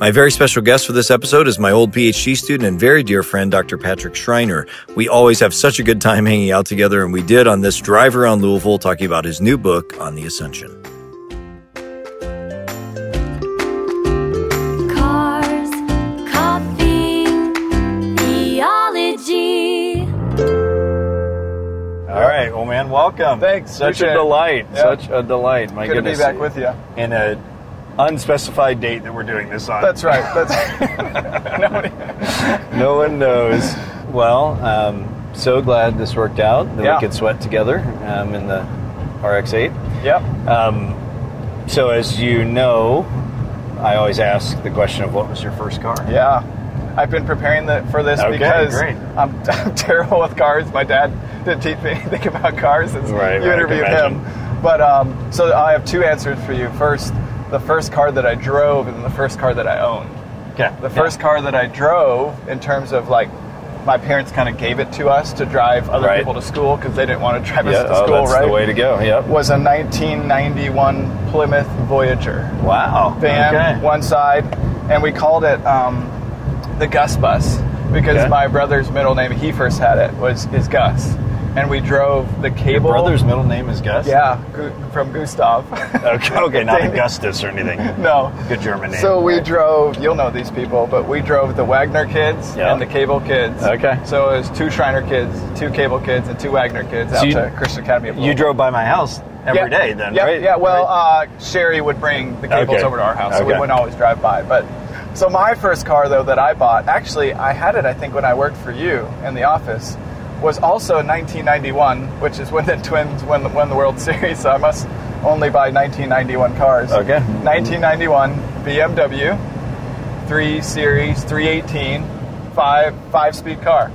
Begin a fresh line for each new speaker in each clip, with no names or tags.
My very special guest for this episode is my old PhD student and very dear friend, Dr. Patrick Schreiner. We always have such a good time hanging out together, and we did on this drive around Louisville talking about his new book on the Ascension.
Cars, coffee, theology.
All right, well, man, welcome.
Thanks,
Such a
appreciate it.
delight.
Yeah.
Such a delight. My
Good to be
goodness.
back with you.
In a unspecified date that we're doing this on.
That's right. That's nobody.
no one knows. Well, um, so glad this worked out that
Yeah.
we could sweat together um, in the RX-8.
Yep.
Um, so, as you know, I always ask the question of what was your first car?
Yeah. I've been preparing the, for this
Okay,
because. I'm, I'm terrible with cars. My dad didn't teach me anything about cars. Since
Right,
you
right,
interviewed him. But um, so I have two answers for you. First, the first car that I drove, and the first car that I owned.
Okay.
The first car that I drove, in terms of like, my parents kind of gave it to us to drive other
Right.
people to school because they didn't want to drive
Yeah,
us to
oh,
school,
that's
right?
the way to go. Yep.
was a 1991 Plymouth Voyager
Wow.
van,
Okay.
one side, and we called it um, the Gus Bus because
Okay.
my brother's middle name he first had it was is Gus, and we drove the
Your
cable.
brother's middle name is Gus?
yeah, from Gustav.
Okay, okay not Augustus or anything.
no.
Good German name.
So we
Right.
drove. You'll know these people, but we drove the Wagner kids
Yeah.
and the Cable kids.
Okay.
So it was two Schreiner kids, two Cable kids, and two Wagner kids out
you-
to Christian Academy of
You drove by my house every day then,
yeah,
right?
Yeah, well,
Right.
uh, Sherry would bring the cables
Okay.
over to our house, so we wouldn't always drive by. But so my first car, though, that I bought, actually, I had it, I think, when I worked for you in the office, was also 1991, which is when the Twins won the, won the World Series. So I must only buy 1991 cars.
Okay.
1991 BMW 3 Series 318 five five speed car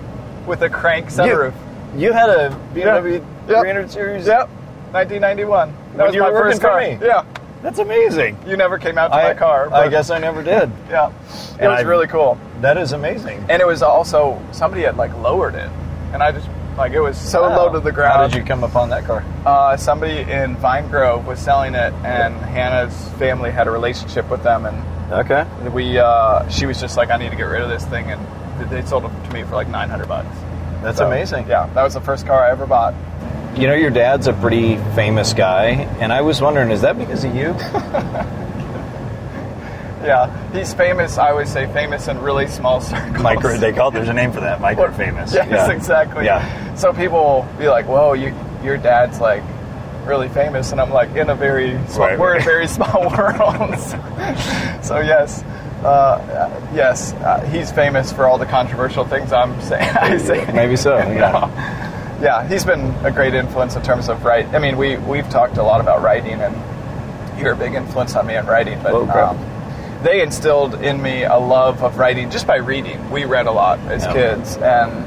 with a crank sunroof.
you had a BMW
Yep.
300 series?
Yep. 1991. That
When
was
you
my first
for
car.
me.
Yeah.
That's amazing.
You never came out to
I,
my car.
I guess I never did.
Yeah. It
And
was
I've-
really cool.
That is amazing.
And it was also somebody had like lowered it, and I just like it was so
Wow.
low to the ground.
How did you come upon that car?
Uh, somebody in Vine Grove was selling it, and Hannah's family had a relationship with them, and
Okay.
we uh, she was just like, I need to get rid of this thing, and they sold it to me for like 900 bucks.
That's
So,
amazing.
Yeah, that was the first car I ever bought.
You know, your dad's a pretty famous guy, and I was wondering, is that because of you?
Yeah, he's famous. I always say famous in really small circles.
Micro, they call it, there's a name for that, micro famous.
Yes,
Yeah.
exactly.
Yeah.
So people will be like, "Whoa, you, your dad's like really famous," and I'm like, "In a very small,
Right,
we're
right.
in very small worlds." so yes, uh, yes, uh, he's famous for all the controversial things I'm saying. I say.
Maybe so, yeah.
yeah, he's been a great influence in terms of writing. I mean, we we've talked a lot about writing, and you're a big influence on me in writing. But
Oh,
um, they instilled in me a love of writing just by reading. We read a lot as
Yeah.
kids, and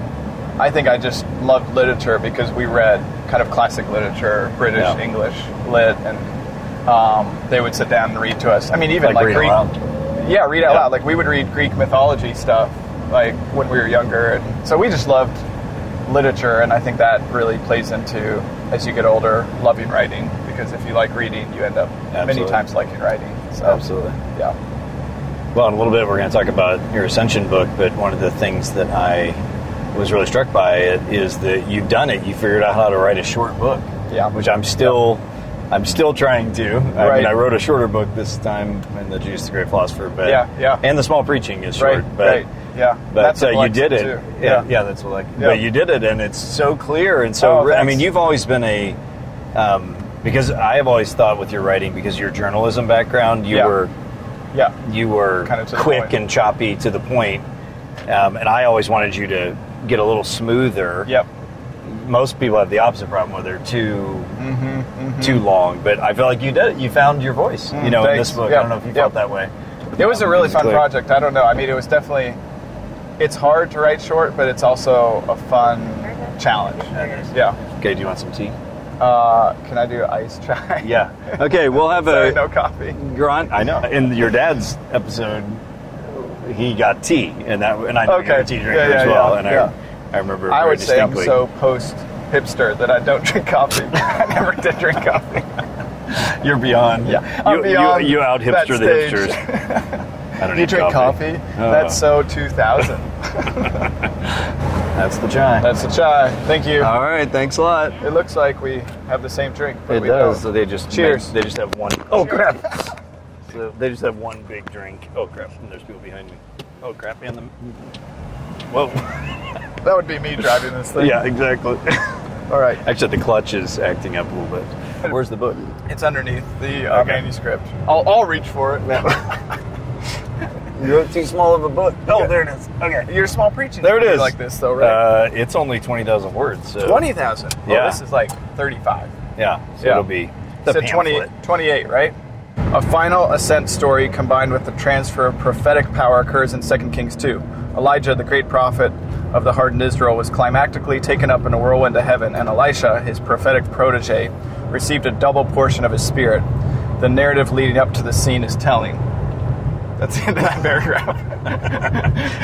I think I just loved literature because we read kind of classic literature, British,
Yeah.
English, lit, and um, they would sit down and read to us. I mean, even
Like
like,
read
Greek.
aloud?
Yeah, read out
Yeah.
loud. Like we would read Greek mythology stuff, like when we were younger, and so we just loved literature, and I think that really plays into as you get older, loving writing. Because if you like reading, you end up many times liking writing. So,
Absolutely.
Yeah.
Well, in a little bit, we're going to talk about your Ascension book, but one of the things that I was really struck by it is that you've done it. You figured out how to write a short book.
Yeah.
Which I'm still, I'm still trying to. I
Right.
mean, I wrote a shorter book this time in the Jesus the Great Philosopher, but
Yeah, yeah.
and the Small Preaching is short,
Right.
but.
right. Yeah.
But
That's
uh, you did it.
too.
Yeah, yeah, that's what I.
Yeah.
But you did it, and it's so clear and so.
Oh,
I mean, you've always been a. Um, because I have always thought with your writing, because your journalism background, you
Yeah.
were
Yeah.
you were
Kinda
quick and choppy to the point. Um, and I always wanted you to get a little smoother.
Yep.
Most people have the opposite problem where they're too
Mm-hmm,
too long, but I feel like you did it. You found your voice. you know, in
Mm,
this book.
Yep.
I don't know if you
Yep.
felt that way.
It was a really fun
clear.
project. I don't know. I mean, it was definitely. It's hard to write short, but it's also a fun challenge. Yeah.
Okay, do you want some tea?
Uh, can I do ice chai?
Yeah. Okay, we'll have
Sorry,
a
no coffee.
Grant. I know. In your dad's episode, he got tea, and that, and I know you're a tea
Yeah,
drinker
yeah,
as well.
yeah,
and
yeah.
I, I remember.
I would say I'm so post hipster that I don't drink coffee. I never did drink coffee.
You're beyond.
Yeah, I'm
you,
beyond
You, you out hipster the hipsters. I don't
you drink
coffee.
coffee?
Oh.
That's so 2000.
That's the chai.
That's the chai. Thank you.
All right, thanks a lot.
It looks like we have the same drink. But
It
we
does.
Don't.
So they just
Cheers.
They just have one. Oh crap! so they just have one big drink. Oh crap! And there's people behind me. Oh crap! And the. Whoa.
That would be me driving this thing.
yeah, exactly.
All right.
Actually, the clutch is acting up a little bit. Where's the book?
It's underneath the uh,
Okay.
manuscript. I'll, I'll reach for it.
You wrote too small of a book. Oh, there it is. Okay.
You're a small preaching.
There it is.
Like this, though, right?
Uh, it's only twenty thousand words. So.
Twenty thousand. Oh,
Yeah.
this is like thirty-five.
Yeah. So
Yeah.
it'll be the
So 20, 28, right? A final ascent story combined with the transfer of prophetic power occurs in 2 Kings 2. Elijah, the great prophet of the hardened Israel, was climactically taken up in a whirlwind to heaven, and Elisha, his prophetic protege, received a double portion of his spirit. The narrative leading up to the scene is telling. That's the end of that paragraph.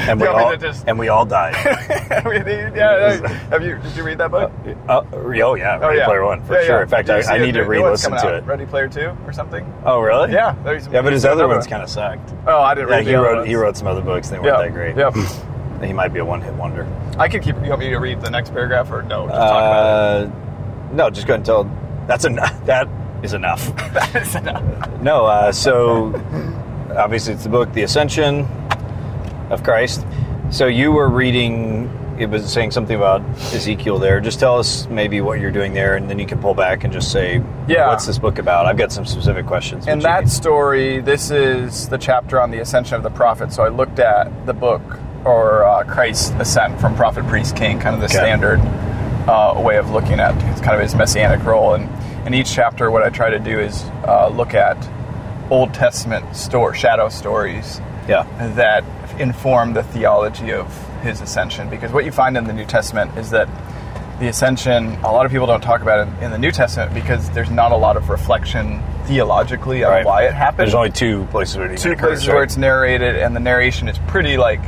And we
You want me
all
just-
and we all died.
yeah, yeah. Have you? Did you read that book?
Uh, oh yeah, Ready Player One for
Yeah,
sure.
yeah.
In fact, I, I need to re-listen to
out.
it.
Ready Player Two or something?
Oh really?
Yeah,
yeah, but his other ones kind of sucked.
Oh, I didn't
Yeah,
read
he wrote
ones.
he wrote some other books. They weren't
Yeah,
that great.
Yep.
He might be a one-hit wonder.
I could keep. You want me to read the next paragraph or no? Just talk about
Uh, no, just go ahead and tell. That's enough. That is enough.
That is enough.
no, uh, so obviously it's the book, The Ascension of Christ. So you were reading. It was saying something about Ezekiel there. Just tell us maybe what you're doing there, and then you can pull back and just say,
Yeah.
what's this book about?" I've got some specific questions.
In that story, this is the chapter on the ascension of the prophet. So I looked at the book or uh, Christ's ascent from prophet, priest, king, kind of the
Okay.
standard uh, way of looking at kind of his messianic role. And in each chapter, what I try to do is uh, look at Old Testament store shadow stories
yeah,
that inform the theology of his ascension. Because what you find in the New Testament is that the ascension, a lot of people don't talk about it in the New Testament because there's not a lot of reflection theologically on
Right.
why it happened.
there's only two places where it
two
occurs,
places
right?
where it's narrated, and the narration is pretty like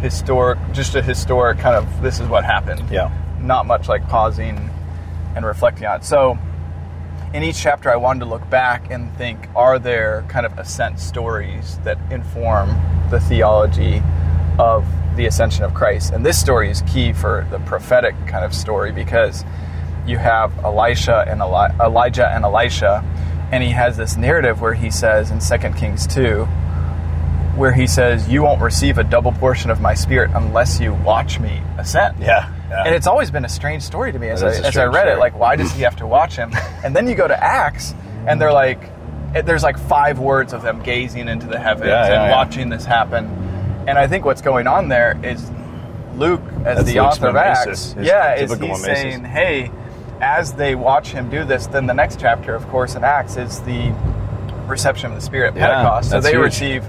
historic, just a historic kind of this is what happened.
Yeah.
Not much like pausing and reflecting on it. So in each chapter, I wanted to look back and think are there kind of ascent stories that inform the theology of the ascension of Christ? And this story is key for the prophetic kind of story because you have Elisha and Eli- Elijah and Elisha, and he has this narrative where he says in 2 Kings 2, where he says, You won't receive a double portion of my spirit unless you watch me ascend.
Yeah, yeah.
And it's always been a strange story to me as, I, as I read it. Like, why does he have to watch him? and then you go to Acts, and they're like, there's like five words of them gazing into the heavens
Yeah, yeah,
and watching this happen. And I think what's going on there is Luke, as
That's
the
Luke's
author of Acts, yeah, is
typical
he's
mimesis.
saying, hey, as they watch him do this, then the next chapter, of course, in Acts is the reception of the Spirit
Yeah,
Pentecost. So they
huge.
receive,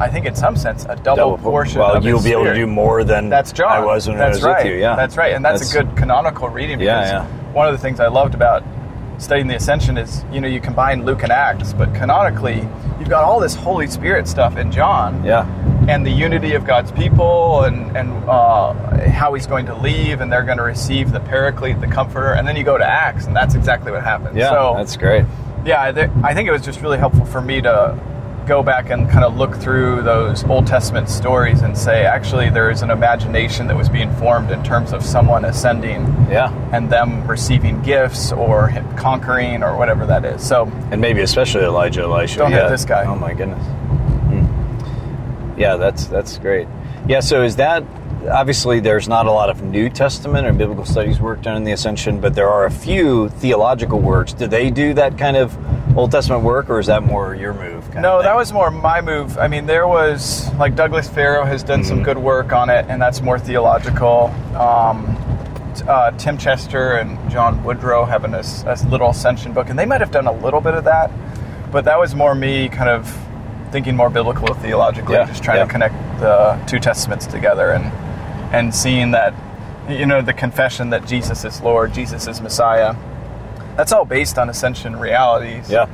I think, in some sense, a double, portion.
Well,
of
you'll be able to do more than
That's John.
I was when
that's
I was
right.
with you. Yeah,
that's right, and that's, a good canonical reading. Because
yeah.
One of the things I loved about studying the Ascension is, you know, you combine Luke and Acts, but canonically, you've got all this Holy Spirit stuff in John,
Yeah,
and the unity of God's people, and and uh, how He's going to leave, and they're going to receive the Paraclete, the Comforter, and then you go to Acts, and that's exactly what happens.
yeah,
so,
that's great.
yeah, I think it was just really helpful for me to go back and kind of look through those Old Testament stories and say, actually, there is an imagination that was being formed in terms of someone ascending
Yeah,
and them receiving gifts or him conquering or whatever that is. So,
and maybe especially Elijah, Elisha.
Don't hit this guy.
Oh my goodness. Hmm. Yeah, that's that's great. Yeah, so is that obviously there's not a lot of New Testament or biblical studies work done in the Ascension, but there are a few theological works. Do they do that kind of Old Testament work, or is that more your move? kind
no, that was more my move. I mean, there was, like, Douglas Farrow has done
Mm-hmm.
some good work on it, and that's more theological. Um, uh, Tim Chester and John Woodrow have an, as- a little ascension book, and they might have done a little bit of that, but that was more me kind of thinking more biblical theologically,
Yeah,
just trying
yeah.
to connect the two testaments together and and seeing that you know the confession that Jesus is Lord, Jesus is Messiah. That's all based on ascension realities.
Yeah.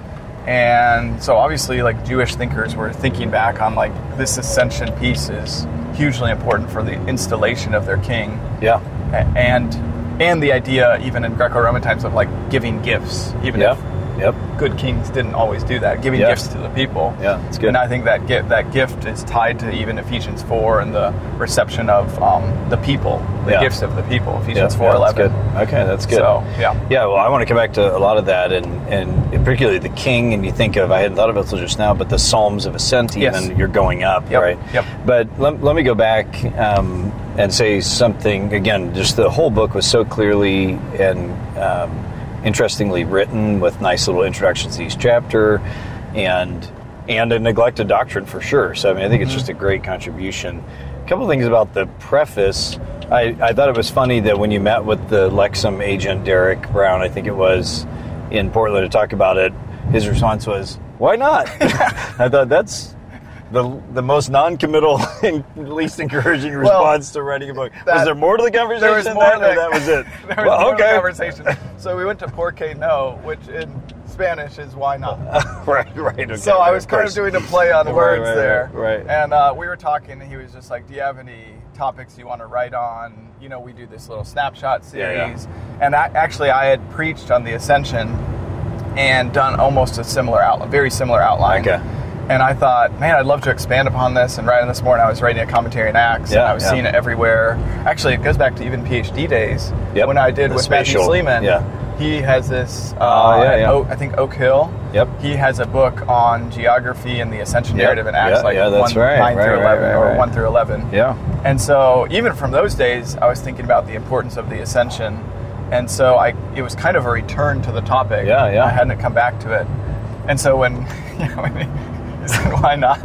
And so obviously like Jewish thinkers were thinking back on like this ascension piece is hugely important for the installation of their king
Yeah.
And and the idea even in Greco-Roman times of like giving gifts even
Yeah.
if
Yep.
good kings didn't always do that, giving
Yeah.
gifts to the people.
Yeah, it's good.
And I think that gift, that gift is tied to even Ephesians 4 and the reception of um, the people, the
Yeah.
gifts of the people, Ephesians
yeah,
4
that's
11.
good. Okay, that's good.
So, yeah.
Yeah, well, I want to come back to a lot of that, and, and particularly the king. And you think of, I hadn't thought of it until just now, but the Psalms of Ascent, even
Yes.
you're going up,
Yep,
right?
yep.
But let, let me go back um, and say something again. Just the whole book was so clearly and um, interestingly written, with nice little introductions to each chapter, and and a neglected doctrine for sure. So I mean, I think it's mm-hmm. just a great contribution. A couple things about the preface. I, I thought it was funny that when you met with the Lexham agent Derek Brown, I think it was in Portland to talk about it, his response was, "Why not?" I thought that's the the most non-committal and least encouraging response to writing a book. was there more to the conversation?
There was
than
more
that,
than
or that was it.
there was
well,
more to the
okay.
conversation. So we went to Porque No, which in Spanish is why not.
right, right. Okay,
so I
right,
was kind of doing a play on
Right,
words
right,
there.
right, right.
And uh, we were talking, and he was just like, "Do you have any topics you want to write on?" You know, we do this little snapshot
Yeah,
series,
yeah.
and I, actually, I had preached on the Ascension and done almost a similar outline, very similar outline.
Okay.
And I thought, man, I'd love to expand upon this. And right on this morning, I was writing a commentary in Acts, and
Yeah,
I was
yeah.
seeing it everywhere. Actually, it goes back to even PhD days
Yep.
when I did
The
with
spatial,
Matthew Sleeman.
yeah.
He has this. Uh,
Oh, yeah, yeah.
Oak- I think Oak Hill.
Yep.
He has a book on geography and the ascension
Yep.
narrative in Acts, like
yeah, that's
one,
right,
nine
right,
through
right,
eleven,
right,
or
right.
one through eleven.
Yeah.
And so, even from those days, I was thinking about the importance of the ascension, and so I it was kind of a return to the topic.
Yeah, yeah.
I hadn't come back to it, and so when you know when said why not,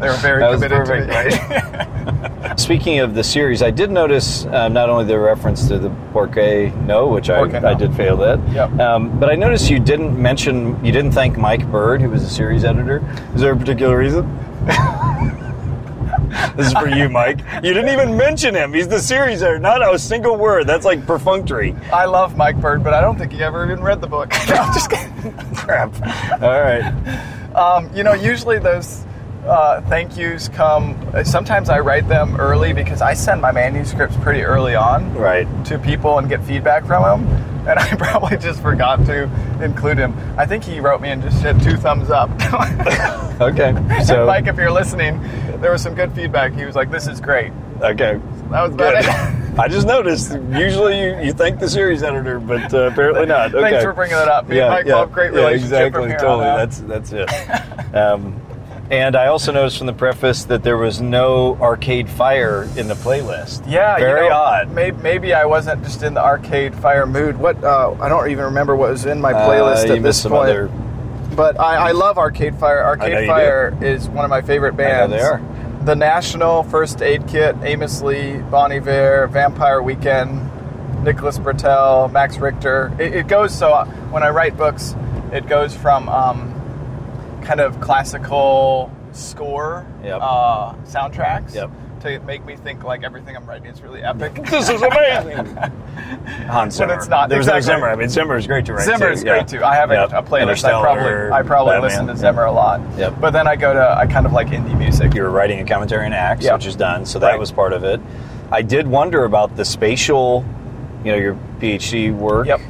they were very
That was
committed
perfect,
to it.
Speaking of the series, I did notice um, not only the reference to the Porque No, which I,
No.
I did fail that,
Yep.
um, but I noticed you didn't mention, you didn't thank Mike Bird, who was the series editor. Is there a particular reason? this is for you, Mike. You didn't even mention him. He's the series editor. Not a single word. That's like perfunctory.
I love Mike Bird, but I don't think he ever even read the book. no, I'm just kidding.
Crap. All right.
Um, you know, usually those uh, thank yous come. Sometimes I write them early because I send my manuscripts pretty early on
Right.
to people and get feedback from them. And I probably just forgot to include him. I think he wrote me and just said two thumbs up.
Okay. So,
Mike, if you're listening, there was some good feedback. He was like, "This is great."
okay.
That was
Good. I just noticed. Usually, you, you thank the series editor, but uh, apparently not. Okay.
Thanks for bringing that up. Me and Mike have great
yeah,
relationship
exactly. totally.
out.
That's that's it. um, and I also noticed from the preface that there was no Arcade Fire in the playlist.
Yeah, you
very
know,
odd.
Maybe, maybe I wasn't just in the arcade fire mood. What uh, I don't even remember what was in my
Uh,
playlist
you
at this
some
point.
other.
But I, I love Arcade Fire. Arcade
you
Fire is one of my favorite bands.
they are.
The National, First Aid Kit, Amos Lee, Bon Iver, Vampire Weekend, Nicholas Britell, Max Richter. It, it goes so uh, when I write books, it goes from um, kind of classical score
Yep.
uh, soundtracks
Yep.
To make me think like everything I'm writing is really epic.
This is amazing. Hans Zimmer.
it's not.
There's
Exactly.
no Zimmer. I mean, Zimmer is great to write.
Zimmer
too.
is
Yeah.
great too. I have a-
Yep.
a playlist. I probably I probably
Batman.
listen to
Yep.
Zimmer a lot.
Yep.
But then I go to I kind of like indie music.
you were writing a commentary in Acts,
Yeah.
which is done, so that
Right.
was part of it. I did wonder about the spatial, you know, your PhD work
Yep.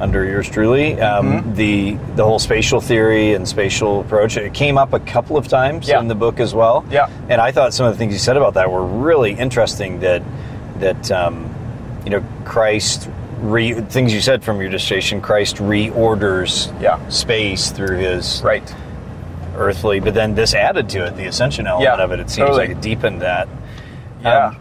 Mm-hmm.
under yours truly. Um, The the whole spatial theory and spatial approach. It came up a couple of times
Yeah.
in the book as well.
Yeah.
and I thought some of the things you said about that were really interesting. That that um, you know Christ. Re, things you said from your dissertation, Christ reorders
Yeah.
space through his
Right.
earthly, but then this added to it, the ascension element
Yeah,
of it. It seems
totally.
like it deepened that.
Yeah.
Um,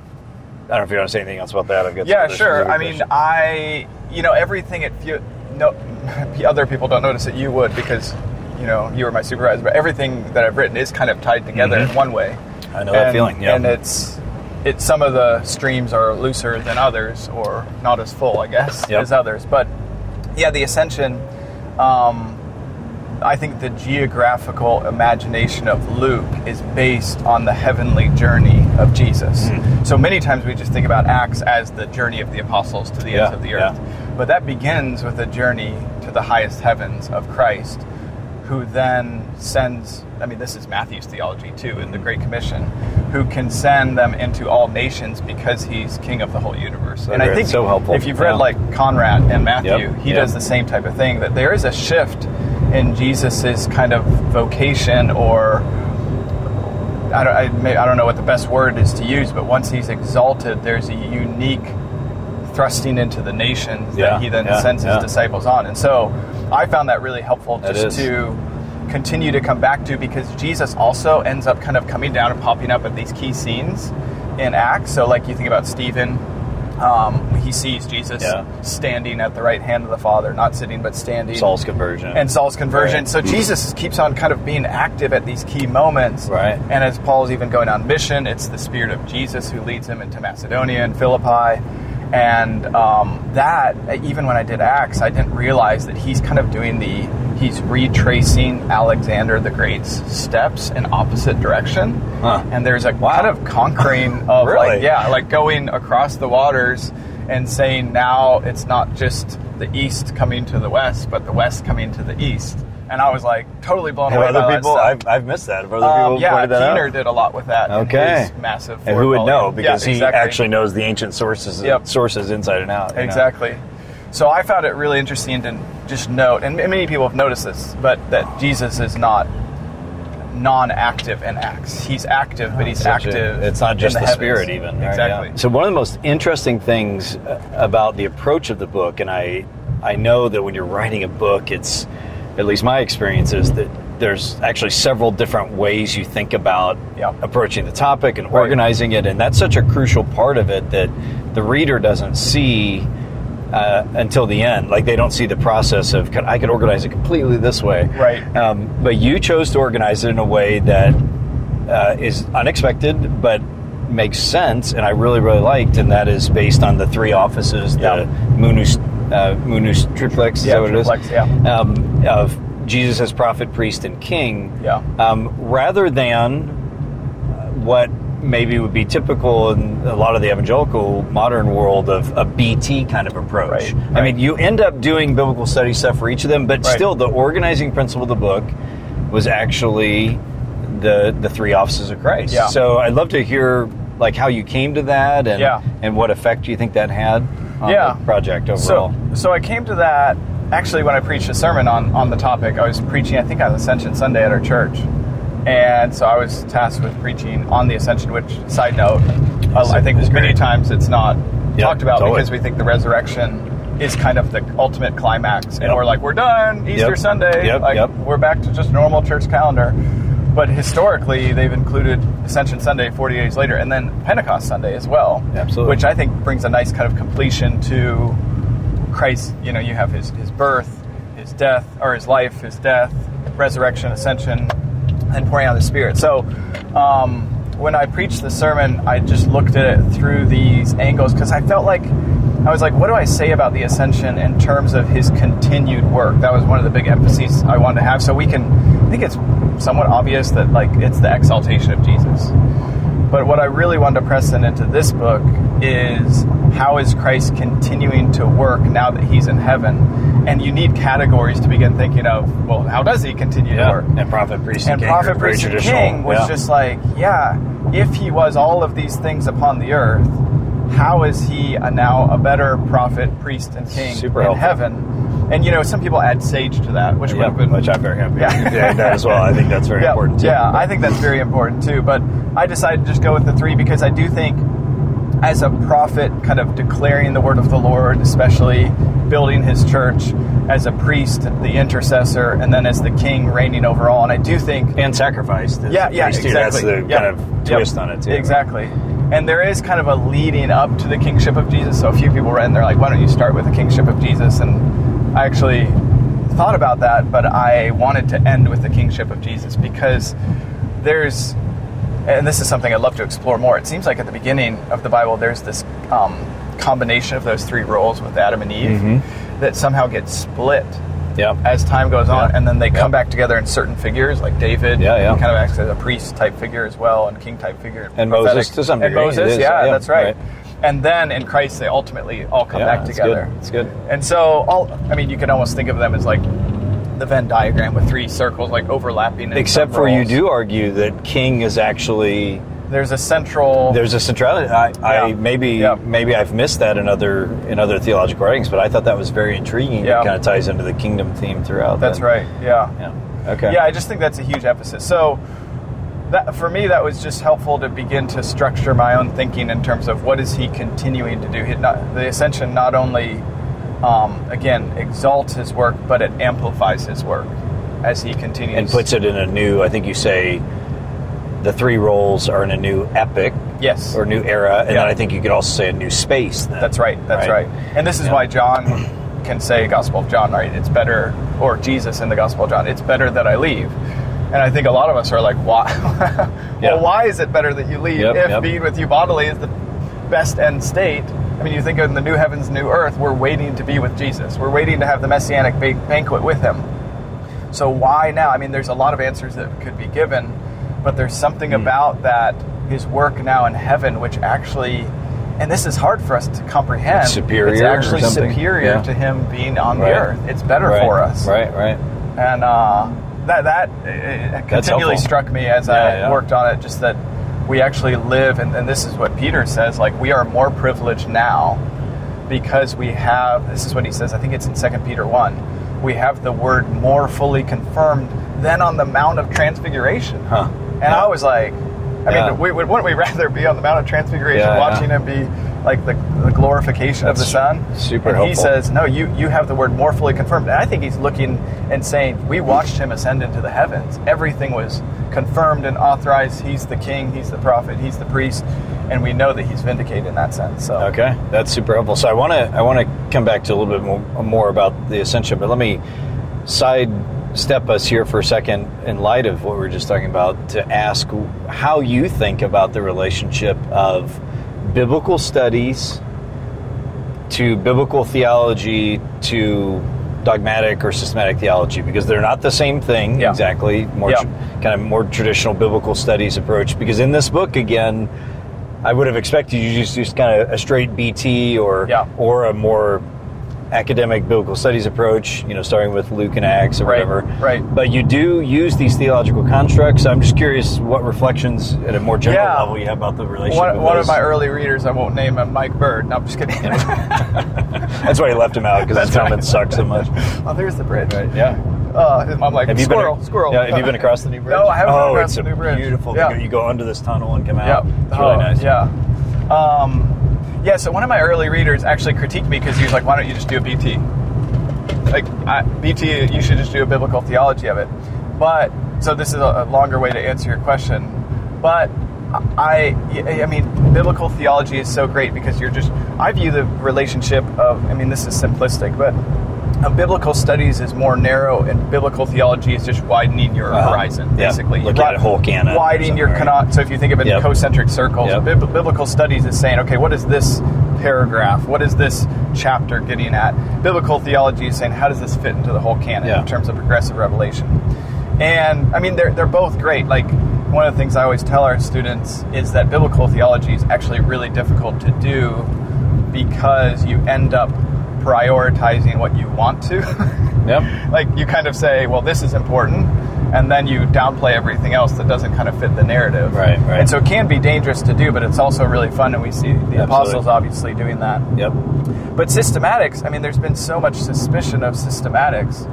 I don't know if you want to say anything else about that. I've got
yeah, sure. I mean,
questions.
I you know everything it few no other people don't notice it. You would because you know you were my supervisor. But everything that I've written is kind of tied together
Mhm.
in one way.
I know that
And-
feeling. Yeah,
And it's it's some of the streams are looser than others, or not as full, I guess,
Yep.
as others. But yeah, the ascension. Um, I think the geographical imagination of Luke is based on the heavenly journey of Jesus.
Hmm.
So many times we just think about Acts as the journey of the apostles to the
Yeah,
ends of the
yeah.
earth. But that begins with a journey to the highest heavens of Christ, who then sends, I mean, this is Matthew's theology too, in the Great Commission, who can send them into all nations because he's king of the whole universe. and I think
so helpful.
if you've read
Yeah.
like Conrad and Matthew,
Yep,
he
yep.
does the same type of thing, that there is a shift in Jesus's kind of vocation or I don't, I, may, I don't know what the best word is to use, but once he's exalted, there's a unique thrusting into the nations
Yeah,
that he then
yeah,
sends his
yeah.
disciples on. And so I found that really helpful just to continue to come back to because Jesus also ends up kind of coming down and popping up at these key scenes in Acts. So, like you think about Stephen, um, he sees Jesus
Yeah.
standing at the right hand of the Father, not sitting but standing
Saul's conversion.
and Saul's conversion.
Right.
So Jesus keeps on kind of being active at these key moments.
Right.
And as Paul's even going on mission, it's the Spirit of Jesus who leads him into Macedonia and Philippi. And um, that, even when I did Acts, I didn't realize that he's kind of doing the, he's retracing Alexander the Great's steps in opposite direction.
Huh.
And there's a
Wow.
kind of conquering of
Really?
like, yeah, like going across the waters and saying now it's not just the east coming to the west, but the west coming to the east. And I was like totally blown
Have
away by
other
that
people? I've, I've missed that. Have other
Um,
people
yeah,
pointed that
Keener
out?
did a lot with that.
Okay.
massive.
And who would
four
know? Because
Yeah,
he actually knows the ancient sources
Yep.
sources inside and out. you know?
Exactly. So I found it really interesting to just note, and many people have noticed this, but that Jesus is not non-active in Acts. He's active, but he's
Such a-
active.
it's not just the,
heavens.
spirit, even. right?
Exactly.
Yeah. So one of the most interesting things uh, about the approach of the book, and I, I know that when you're writing a book, it's, at least my experience is that there's actually several different ways you think about
Yeah.
approaching the topic and
Right.
organizing it, and that's such a crucial part of it that the reader doesn't see. Uh, until the end, like they don't see the process of I could organize it completely this way,
Right.
Um, but you chose to organize it in a way that uh, is unexpected but makes sense and I really really liked and that is based on the three offices the
Yeah.
Munus uh, Munus triplex is
Yeah,
that what it is
triplex, yeah.
um, of Jesus as prophet priest and king
Yeah.
um, rather than uh, what maybe would be typical in a lot of the evangelical modern world of a BT kind of approach.
Right,
I mean, you end up doing biblical study stuff for each of them, but
Right.
still, the organizing principle of the book was actually the the three offices of Christ.
Yeah.
So I'd love to hear like how you came to that and
Yeah.
and what effect you think that had
Yeah.
project overall.
So, so I came to that actually when I preached a sermon on, on the topic. I was preaching, I think, on Ascension Sunday at our church. And so I was tasked with preaching on the Ascension, which, side note, uh, I think many
great.
times it's not
Yep,
talked about
totally.
because we think the resurrection is kind of the ultimate climax. And
Yep.
we're like, we're done, Easter
Yep.
Sunday. Like. We're back to just normal church calendar. But historically, they've included Ascension Sunday 40 days later and then Pentecost Sunday as well.
Absolutely.
Which I think brings a nice kind of completion to Christ, you know, you have his, his birth, his death, or his life, his death, resurrection, ascension, and pouring out the Spirit. So, um, when I preached the sermon, I just looked at it through these angles because I felt like I was like, what do I say about the ascension in terms of his continued work? That was one of the big emphases I wanted to have. So we can, I think it's somewhat obvious that like it's the exaltation of Jesus. But what I really wanted to press in into this book is how is Christ continuing to work now that he's in heaven? And you need categories to begin thinking of, well, how does he continue to work?
And prophet priest and,
And
king
prophet, priest, and king was
Yeah.
just like, yeah, if he was all of these things upon the earth, how is he a, now a better prophet, priest, and king
Super
in
helpful.
heaven? And you know, some people add sage to that, which would have been
which I'm very happy.
Yeah.
with. yeah, that as well. I think that's very
yeah,
important too.
Yeah, I think that's very important too. But I decided to just go with the three because I do think, as a prophet, kind of declaring the word of the Lord, especially building his church, as a priest, the intercessor, and then as the king reigning over all. And I do think
and sacrifice.
yeah, yeah, exactly.
That's the
Yeah.
kind of
Yep.
twist on it too.
Exactly. And there is kind of a leading up to the kingship of Jesus. So a few people were in there like, why don't you start with the kingship of Jesus? And I actually thought about that, but I wanted to end with the kingship of Jesus because there's, and this is something I'd love to explore more. It seems like at the beginning of the Bible, there's this um, combination of those three roles with Adam and Eve
Mm-hmm.
that somehow gets split
Yeah.
as time goes on, and then they come back together in certain figures, like David,
Yeah, yeah.
kind of acts as a priest type figure as well, and king type figure,
And
prophetic.
Moses to some
and
degree,
Moses,
it is,
yeah,
yeah,
that's right.
right.
And then in Christ, they ultimately all come
Yeah,
back
it's
together.
good. It's good.
And so, all I mean, you can almost think of them as like the Venn diagram with three circles, like overlapping.
Except for you do argue that king is actually
there's a central.
There's a centrality. I, I maybe
Yeah.
maybe I've missed that in other in other theological writings, but I thought that was very intriguing.
Yeah.
It kind of ties into the kingdom theme throughout.
that's
then.
right. Yeah.
Yeah. Okay.
Yeah, I just think that's a huge emphasis. So, that for me, that was just helpful to begin to structure my own thinking in terms of what is he continuing to do. He not, the ascension not only, um, again, exalts his work, but it amplifies his work as he continues
and puts it in a new. I think you say the three roles are in a new epic
Yes,
or new era, and
Yeah.
then I think you could also say a new space. Then.
That's right. That's right. And this is
Yeah.
why John can say Gospel of John, right? It's better, or Jesus in the Gospel of John. It's better that I leave. And I think a lot of us are like, why?
Yeah.
well, why is it better that you leave
Yep,
if
yep.
being with you bodily is the best end state? I mean, you think of the new heavens, new earth. We're waiting to be with Jesus. We're waiting to have the messianic ba- banquet with Him. So why now? I mean, there's a lot of answers that could be given, but there's something
Hmm.
about that his work now in heaven, which actually, and this is hard for us to comprehend.
Superior
It's actually superior
Yeah.
to him being on
Right.
the earth. It's better
Right.
for us.
Right. Right.
And uh, that that continually struck me as
Yeah,
I
yeah.
worked on it. Just that we actually live, and, and this is what Peter says. Like we are more privileged now because we have. This is what he says. I think it's in Second Peter one. We have the word more fully confirmed than on the Mount of Transfiguration.
Huh.
And
Yeah.
I was like, I
Yeah.
mean, we, wouldn't we rather be on the Mount of Transfiguration,
yeah.
watching him be like the, the glorification of the
That's
Son?
super
and He says, no, you you have the word more fully confirmed. And I think he's looking and saying, we watched him ascend into the heavens. Everything was confirmed and authorized. He's the king. He's the prophet. He's the priest, and we know that he's vindicated in that sense. So
Okay, that's super helpful. So I want to I want to come back to a little bit more, more about the ascension, but let me sidestep us here for a second in light of what we were just talking about to ask how you think about the relationship of biblical studies to biblical theology to dogmatic or systematic theology because they're not the same thing
Yeah.
exactly more
Yeah.
tr- kind of more traditional biblical studies approach because in this book again I would have expected you to just kind of a straight BT or
Yeah.
or a more academic biblical studies approach, you know, starting with Luke and Acts or
Right,
whatever.
right.
But you do use these theological constructs. I'm just curious what reflections at a more general
Yeah.
level you have about the relationship.
one,
of
one of my early readers, I won't name him, Mike Bird. No, I'm just kidding.
That's why he left him out because
That's
comment sucks so much.
oh, there's the bridge. Right.
Yeah.
Uh, I'm like,
Have you
squirrel,
been
squirrel.
Yeah, have you been across the new bridge?
No, I haven't been
Oh,
across
it's
the new bridge.
beautiful.
Yeah.
You, go, you go under this tunnel and come
Yeah,
out. It's really
Oh,
nice.
Yeah, um, yeah. So one of my early readers actually critiqued me because he was like, "Why don't you just do a BT? Like I, BT, you should just do a biblical theology of it." But so this is a, longer way to answer your question. But I, I mean, biblical theology is so great because you're just. I view the relationship of. I mean, this is simplistic, but. Biblical studies is more narrow, and biblical theology is just widening your
Uh-huh.
horizon, basically.
Looking at a whole canon
Widening your canon. So if you think of it
Yep.
in concentric circles,
Yep.
bib- biblical studies is saying, okay, what is this paragraph? What is this chapter getting at? Biblical theology is saying, how does this fit into the whole canon
Yeah.
in terms of progressive revelation? And I mean, they're, they're both great. Like, one of the things I always tell our students is that biblical theology is actually really difficult to do because you end up prioritizing what you want to.
Yep.
like you kind of say, well, this is important, and then you downplay everything else that doesn't kind of fit the narrative.
Right, right.
And so it can be dangerous to do, but it's also really fun, and we see the apostles obviously doing that.
Yep.
But systematics, I mean, there's been so much suspicion of systematics,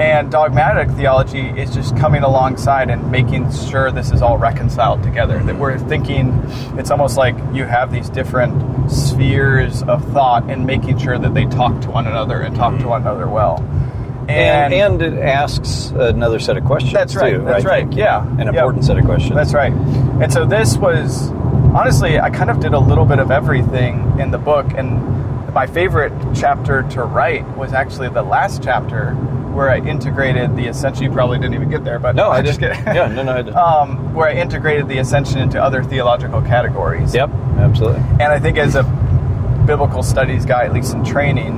and dogmatic theology is just coming alongside and making sure this is all reconciled together. That we're thinking, it's almost like you have these different spheres of thought and making sure that they talk to one another and talk to mm-hmm. one another well.
And, and it asks another set of questions.
That's right,
Too,
that's right, yeah,
An
yep.
important set of questions.
That's right. And so this was honestly, I kind of did a little bit of everything in the book, and my favorite chapter to write was actually the last chapter where I integrated the ascension. You probably didn't even get there, but
No, I
just get.
Yeah, no, no, I did.
um, where I integrated the ascension into other theological categories.
Yep, absolutely.
And I think as a biblical studies guy, at least in training,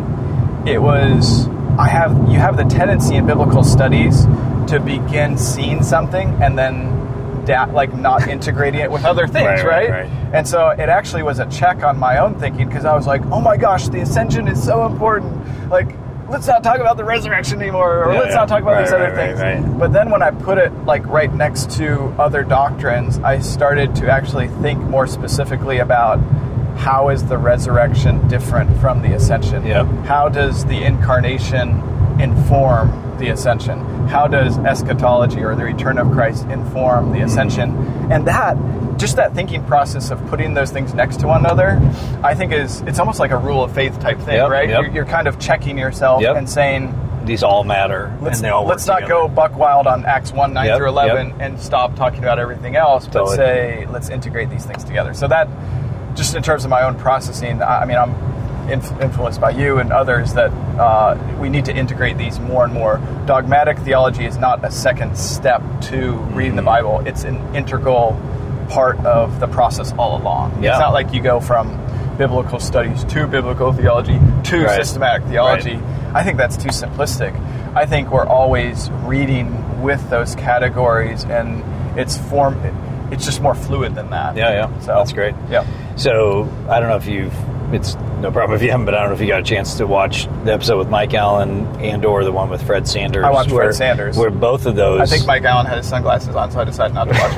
it was I have you have the tendency in biblical studies to begin seeing something and then da- like not integrating it with other things,
Right,
right,
right, right.
And so it actually was a check on my own thinking because I was like, oh my gosh, the ascension is so important. Like let's not talk about the resurrection anymore, or
Yeah,
let's
yeah.
not talk about
Right,
these other
right,
things.
right.
But then when I put it like right next to other doctrines, I started to actually think more specifically about how is the resurrection different from the ascension?
Yep.
How does the incarnation inform the ascension? How does eschatology or the return of Christ inform the ascension? And that, just that thinking process of putting those things next to one another, I think is it's almost like a rule of faith type thing,
Yep,
right?
yep.
You're, you're kind of checking yourself
Yep.
and saying,
These all matter,
let's,
and they all
let's not
together.
go buck wild on Acts 1 9
Yep,
through 11 and stop talking about everything else, but
Totally.
say, let's integrate these things together. So that, just in terms of my own processing, I I mean, I'm inf- influenced by you and others that uh, we need to integrate these more and more. Dogmatic theology is not a second step to reading
Mm-hmm.
the Bible, it's an integral part of the process all along.
Yeah.
It's not like you go from biblical studies to biblical theology to
Right.
systematic theology. I think that's too simplistic. I think we're always reading with those categories, and it's form. It's just more fluid than that.
Yeah, yeah.
So
That's great.
Yeah.
So I don't know if you've. It's no problem if you haven't, but I don't know if you got a chance to watch the episode with Mike Allen and or the one with Fred Sanders.
I watched Fred Sanders.
Where both of those.
I think Mike Allen had his sunglasses on, so I decided not to watch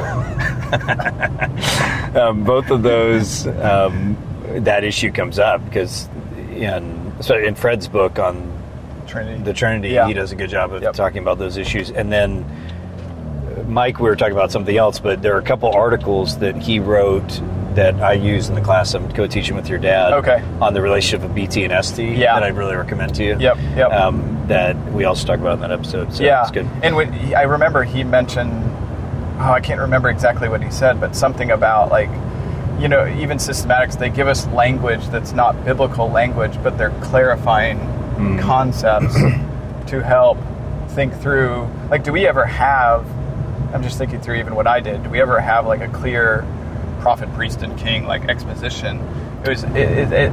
it.
um, both of those um, that issue comes up because in so in Fred's book on
Trinity.
the Trinity,
Yeah.
he does a good job of
Yep.
talking about those issues. And then uh, Mike, we were talking about something else, but there are a couple articles that he wrote that I use in the class I'm co-teaching with your dad.
Okay.
On the relationship of BT and ST.
Yeah.
That I'd really recommend to you.
Yep, yep.
Um, that we also talk about in that episode. So
yeah,
it's good.
and when I remember he mentioned, oh, I can't remember exactly what he said, but something about like, you know, even systematics they give us language that's not biblical language, but they're clarifying
Mm.
concepts to help think through. Like, do we ever have? I'm just thinking through even what I did. Do we ever have like a clear prophet, priest, and king like exposition? It was. It, it, it,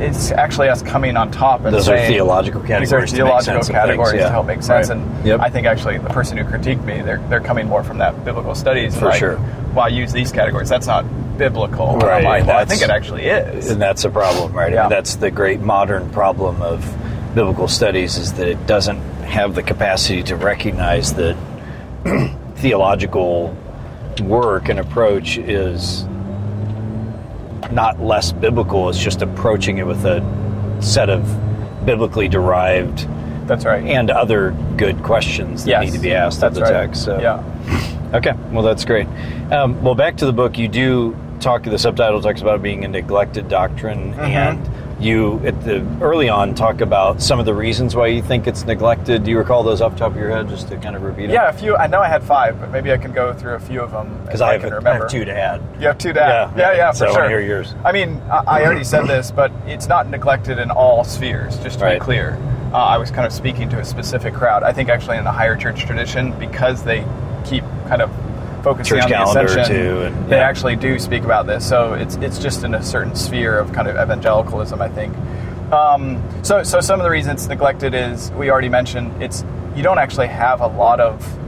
it's actually us coming on top and
Those are
saying,
theological
these are
categories to make
theological categories
things, yeah.
to help make sense.
Right.
And
Yep.
I think actually the person who critiqued me, they're they're coming more from that biblical studies.
For
like,
sure.
Why use these categories? That's not biblical.
Right,
like, well, I think it actually is.
And that's a problem, right? I
Yeah.
mean, that's the great modern problem of biblical studies is that it doesn't have the capacity to recognize that theological work and approach is not less biblical. It's just approaching it with a set of biblically derived
That's right.
and other good questions that
Yes,
need to be asked
that's
of the
right.
text. So.
Yeah.
Okay, well that's great. Um, well, back to the book, you do talk. The subtitle talks about being a neglected doctrine,
Mm-hmm.
and you at the early on talk about some of the reasons why you think it's neglected. Do you recall those off the top of your head, just to kind of repeat it?
Yeah, a few. I know I had five, but maybe I can go through a few of them
because I,
I,
have,
can
a- I have two to add.
You have two to add.
Yeah,
Yeah, yeah,
so
for
I
sure.
wanna hear yours.
I mean, I, I already said this, but it's not neglected in all spheres. Just to
Right.
be clear, uh, I was kind of speaking to a specific crowd. I think actually in the higher church tradition, because they keep kind of focusing
Church
on the
calendar,
ascension,
too, and-
they actually do speak about this. So it's it's just in a certain sphere of kind of evangelicalism, I think. Um, so so some of the reasons it's neglected is we already mentioned it's you don't actually have a lot of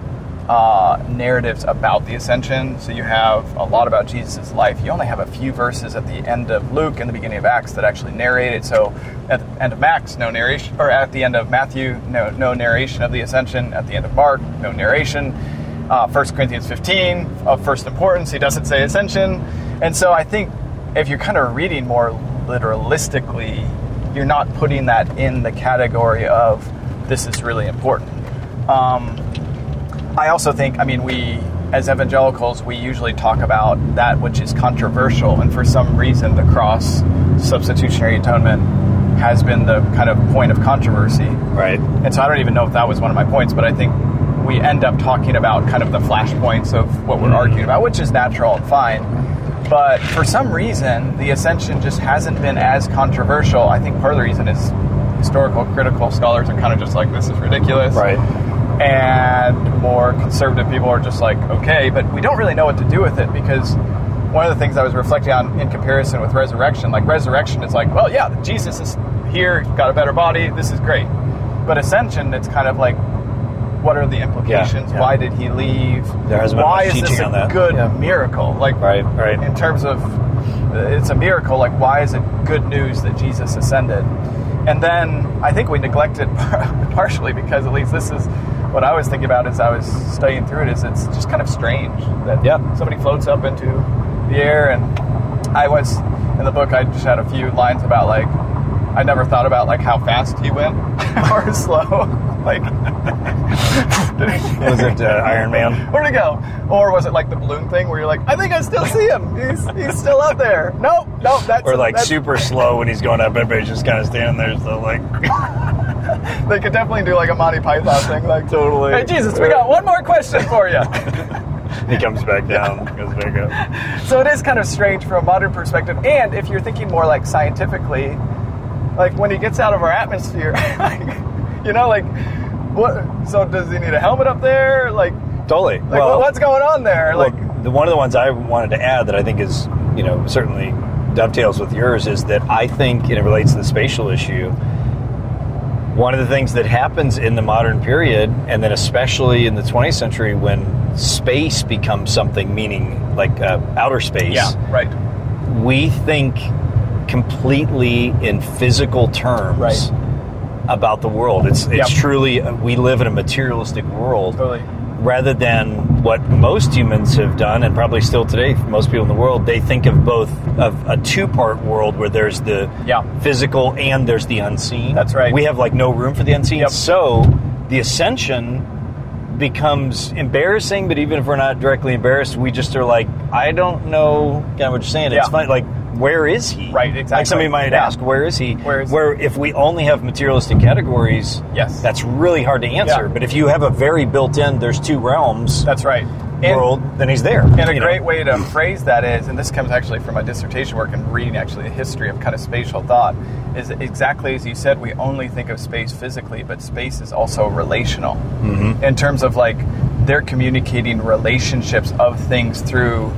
uh, narratives about the ascension. So you have a lot about Jesus' life. You only have a few verses at the end of Luke and the beginning of Acts that actually narrate it. So at the end of Acts, no narration, or at the end of Matthew, no no narration of the ascension. At the end of Mark, no narration. Uh, 1 Corinthians 15 of first importance, he doesn't say ascension, and so I think if you're kind of reading more literalistically, you're not putting that in the category of this is really important. Um, I also think, I mean, we, as evangelicals, we usually talk about that which is controversial, and for some reason, the cross, substitutionary atonement, has been the kind of point of controversy.
Right.
And so I don't even know if that was one of my points, but I think we end up talking about kind of the flashpoints of what we're arguing about, which is natural and fine. But for some reason, the ascension just hasn't been as controversial. I think part of the reason is historical critical scholars are kind of just like, this is ridiculous
Right.
and more conservative people are just like, okay, but we don't really know what to do with it because one of the things I was reflecting on in comparison with resurrection, like resurrection is like, well, yeah, Jesus is here, got a better body, this is great. But ascension, it's kind of like, what are the implications?
yeah.
Why did he leave?
There hasn't been
why is this a good
Yeah.
miracle? Like,
Right, right.
in terms of uh, it's a miracle like why is it good news that jesus ascended And then I think we neglected partially because at least this is what I was thinking about as I was studying through it is it's just kind of strange that
Yeah.
somebody floats up into the air and I was in the book I just had a few lines about like I never thought about like how fast he went or slow. like
Was it uh, Iron Man?
Where'd he go? Or was it like the balloon thing where you're like, I think I still see him. He's, he's still up there. Nope, nope. That's
Or like
that's,
super slow when he's going up, everybody's just kind of standing there, so like.
They could definitely do like a Monty Python thing. Like
Totally.
Hey Jesus, we got one more question for you.
he comes back down, goes back up.
so it is kind of strange from a modern perspective. And if you're thinking more like scientifically, like when he gets out of our atmosphere, like, you know, like what? So does he need a helmet up there? Like,
Totally.
like what- what's going on there?
Well,
Like,
the, one of the ones I wanted to add that I think is, you know, certainly dovetails with yours is that I think, and it relates to the spatial issue, one of the things that happens in the modern period, and then especially in the 20th century when space becomes something, meaning like uh, outer space,
yeah, right.
we think completely in physical terms
Right.
about the world. It's, it's
Yep.
truly, uh, we live in a materialistic world
Totally.
rather than what most humans have done, and probably still today, for most people in the world, they think of both of a two-part world where there's the
Yeah.
physical and there's the unseen.
That's right.
We have like no room for the unseen.
Yep.
So the ascension becomes embarrassing, but even if we're not directly embarrassed, we just are like, I don't know kind of what you're saying. It's
Yeah.
fine. Like, where is he?
Right, exactly.
Like somebody might
Yeah.
ask, where is he?
Where is he?
Where if we only have materialistic categories,
Yes.
that's really hard to answer.
Yeah.
But if you have a very built-in, there's two realms
That's right. And-
world, then he's there.
And a
know.
great way to phrase that is, and this comes actually from my dissertation work and reading actually the history of kind of spatial thought, is exactly as you said, we only think of space physically, but space is also relational. Mm-hmm. In terms of like, they're communicating relationships of things through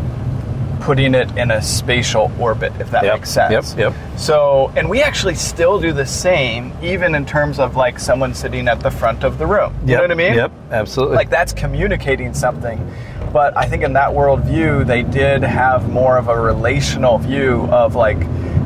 putting it in a spatial orbit, if that
Yep,
makes sense.
yep, yep.
So, and we actually still do the same, even in terms of like someone sitting at the front of the room. You
Yep,
know what I mean?
Yep, absolutely.
like that's communicating something. But I think in that worldview, they did have more of a relational view of like,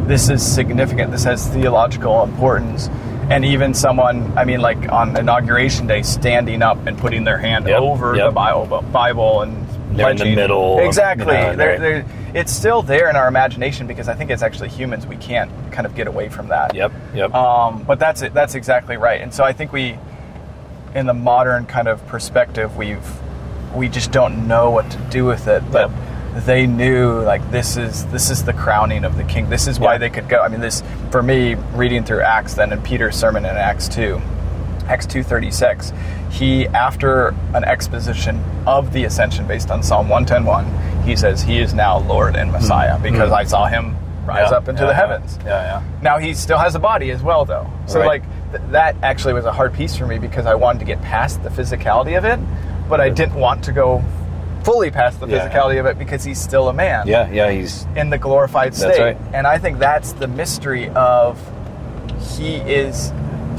this is significant, this has theological importance. And even someone, I mean, like on inauguration day, standing up and putting their hand
Yep,
over
yep.
the Bible, Bible and
They're in the middle of,
Exactly.
you know,
They're- they're- it's still there in our imagination because I think it's actually humans. We can't kind of get away from that.
Yep, yep.
Um, but that's it. That's exactly right. And so I think we, in the modern kind of perspective, we've we just don't know what to do with it. But they knew like this is this is the crowning of the king. This is why
Yeah.
they could go. I mean, this for me reading through Acts then and Peter's sermon in Acts two. Acts 236 he after an exposition of the ascension based on Psalm 110:1 he says he is now Lord and Messiah because I saw him rise
Hmm. Yeah,
up into
yeah,
the heavens.
Yeah, yeah.
Now he still has a body as well, though. So
Right.
like th- that actually was a hard piece for me because I wanted to get past the physicality of it, but I didn't want to go fully past the
Yeah.
physicality of it because he's still a man
Yeah, yeah, he's
in the glorified state.
Right.
And I think that's the mystery of he is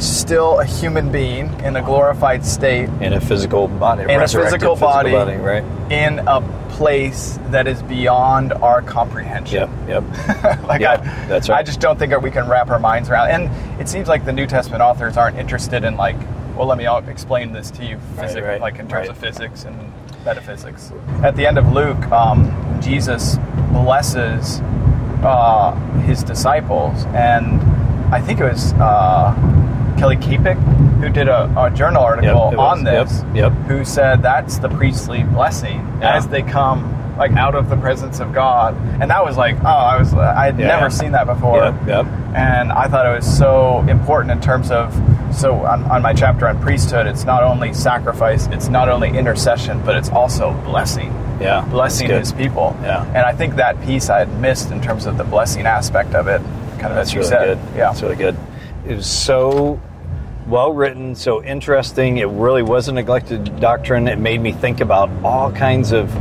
still a human being in a glorified state
in a physical body,
in a
resurrected
physical body,
right?
in a place that is beyond our comprehension
Yep, yep.
like
Yeah,
I,
that's right.
I just don't think that we can wrap our minds around. And it seems like the New Testament authors aren't interested in like, well, let me out- explain this to you,
Right, right,
like in terms
right.
of physics and metaphysics. At the end of Luke, um, Jesus blesses uh, his disciples, and I think it was uh, Kelly Kapic who did a, a journal article
Yep,
on this,
Yep, yep.
who said that's the priestly blessing
Yeah.
as they come like out of the presence of God, and that was like, oh, I was I had
Yeah.
never seen that before,
Yep, yep.
and I thought it was so important in terms of so on, on my chapter on priesthood, it's not only sacrifice, it's not only intercession, but it's also blessing,
Yeah,
blessing His people,
Yeah.
and I think that piece I had missed in terms of the blessing aspect of it, kind of
That's
as you
really
said,
good.
yeah,
That's really good. It was so well written, so interesting. It really was a neglected doctrine. It made me think about all kinds of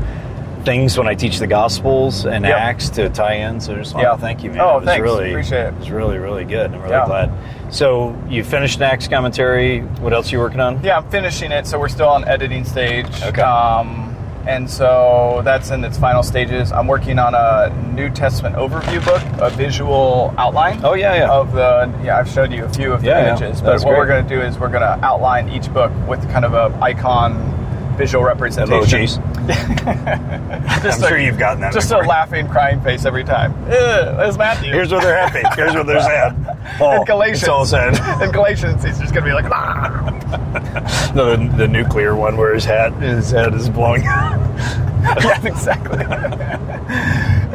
things when I teach the Gospels and
Yep.
Acts to tie in. So just want
Yeah.
to thank you, man.
Oh,
it was
thanks.
Really,
Appreciate it.
It was really, really good. I'm really
Yeah.
glad. So you finished an Acts commentary. What else are you working on?
Yeah, I'm finishing it, so we're still on editing stage.
Okay.
Um, and so that's in its final stages. I'm working on a New Testament overview book, a visual outline.
Oh, yeah, yeah.
Of the yeah, I've showed you a few of the
Yeah, yeah.
images, but
That's
what we're going to do is we're going to outline each book with kind of a icon visual representation.
Emojis.
Just
I'm
a-
sure you've gotten that.
Just a laughing, crying face every time. There's Matthew.
Here's what they're happy. Here's what they're sad. Oh,
in Galatians.
It's all sad.
in Galatians, he's just going to be like, "Ah."
No, the, the nuclear one where his hat his head is blowing.
yeah, exactly.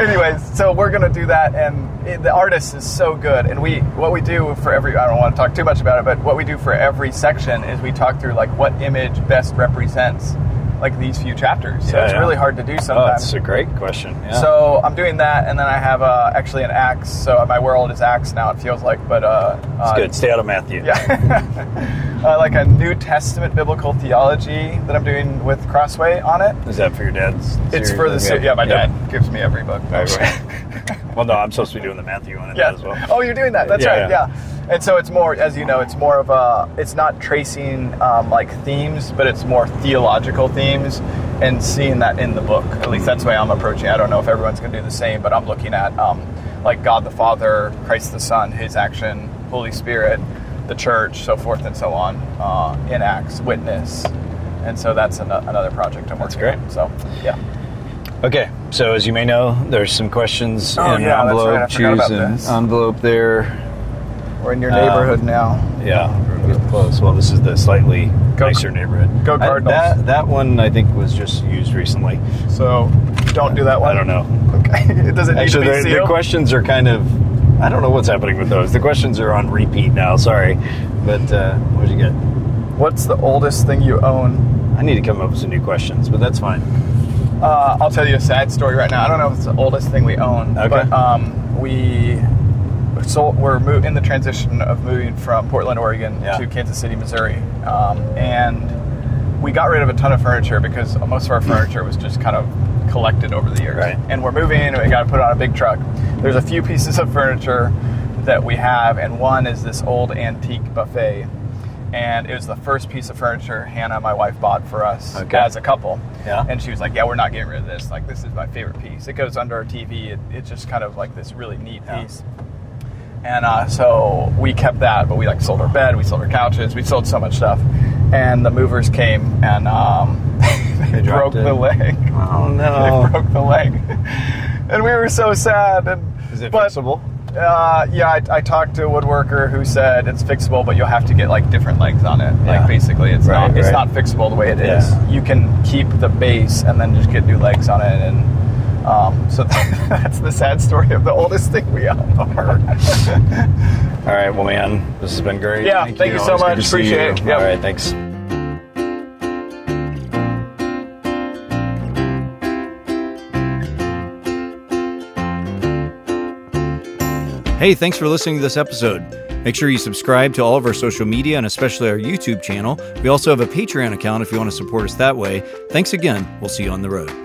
Anyways, so we're gonna do that, and it, the artist is so good. And we, what we do for every, I don't want to talk too much about it, but what we do for every section is we talk through like what image best represents like these few chapters. So
Yeah,
it's
yeah.
really hard to do
oh,
sometimes.
that's a great question. Yeah.
So I'm doing that, and then I have uh, actually an Acts. So my world is Acts now. It feels like, but uh,
it's
uh,
good. Stay out of Matthew.
Yeah, uh, like a New Testament biblical theology that I'm doing with Crossway on it.
Is that for your dad's?
It's for the
Okay.
yeah. My
Yep.
dad gives me every book.
Well, no, I'm supposed to be doing the Matthew one in
yeah.
as well.
Oh, you're doing that. That's
Yeah,
right.
yeah.
Yeah. And so it's more, as you know, it's more of a. It's not tracing um, like themes, but it's more theological themes, and seeing that in the book. At least that's the way I'm approaching. it. I don't know if everyone's going to do the same, but I'm looking at um, like God the Father, Christ the Son, His action, Holy Spirit, the Church, so forth and so on, uh, in Acts, witness. And so that's an- another project I'm
That's
working
great.
on. So, yeah.
Okay, so as you may know, there's some questions
Oh,
in
yeah,
an envelope.
right,
Choose an
this.
envelope there.
We're in your
Um,
neighborhood now.
Yeah, we're getting close. Well, this is the slightly
Go-
nicer neighborhood.
go
I-
Cardinals.
that that one I think was just used recently.
So don't do that one.
I don't know.
Okay. It doesn't need
Actually,
to be
the, the questions are kind of. I don't know what's happening with those. The questions are on repeat now. Sorry, but uh, what did you get?
What's the oldest thing you own?
I need to come up with some new questions, but that's fine.
Uh, I'll tell you a sad story right now. I don't know if it's the oldest thing we own,
Okay.
but um, we sold, we're in the transition of moving from Portland, Oregon
Yeah.
to Kansas City, Missouri, um, and we got rid of a ton of furniture because most of our furniture was just kind of collected over the years.
Right.
And we're moving, and we got to put on a big truck. There's a few pieces of furniture that we have, and one is this old antique buffet. And it was the first piece of furniture Hannah, my wife, bought for us
Okay.
as a couple.
Yeah.
And she was like, "Yeah, we're not getting rid of this. Like, this is my favorite piece. It goes under our TV. It, it's just kind of like this really neat
Yeah.
piece." And uh, so we kept that, but we like sold our bed, we sold our couches, we sold so much stuff. And the movers came and um, they, broke
dropped
the leg.
Oh no!
they broke the leg, and we were so sad. And
Is it
but,
fixable?
Uh, yeah, I, I talked to a woodworker who said it's fixable, but you'll have to get like different legs on it.
Yeah.
Like basically, it's
Right,
not it's not fixable the way it is.
Yeah.
You can keep the base and then just get new legs on it, and um, so that's the sad story of the oldest thing we own.
All right, well, man, this has been great.
Yeah, thank you so
Always
much. Appreciate
you.
it. Yep.
All right, thanks. Hey, thanks for listening to this episode. Make sure you subscribe to all of our social media and especially our YouTube channel. We also have a Patreon account if you want to support us that way. Thanks again. We'll see you on the road.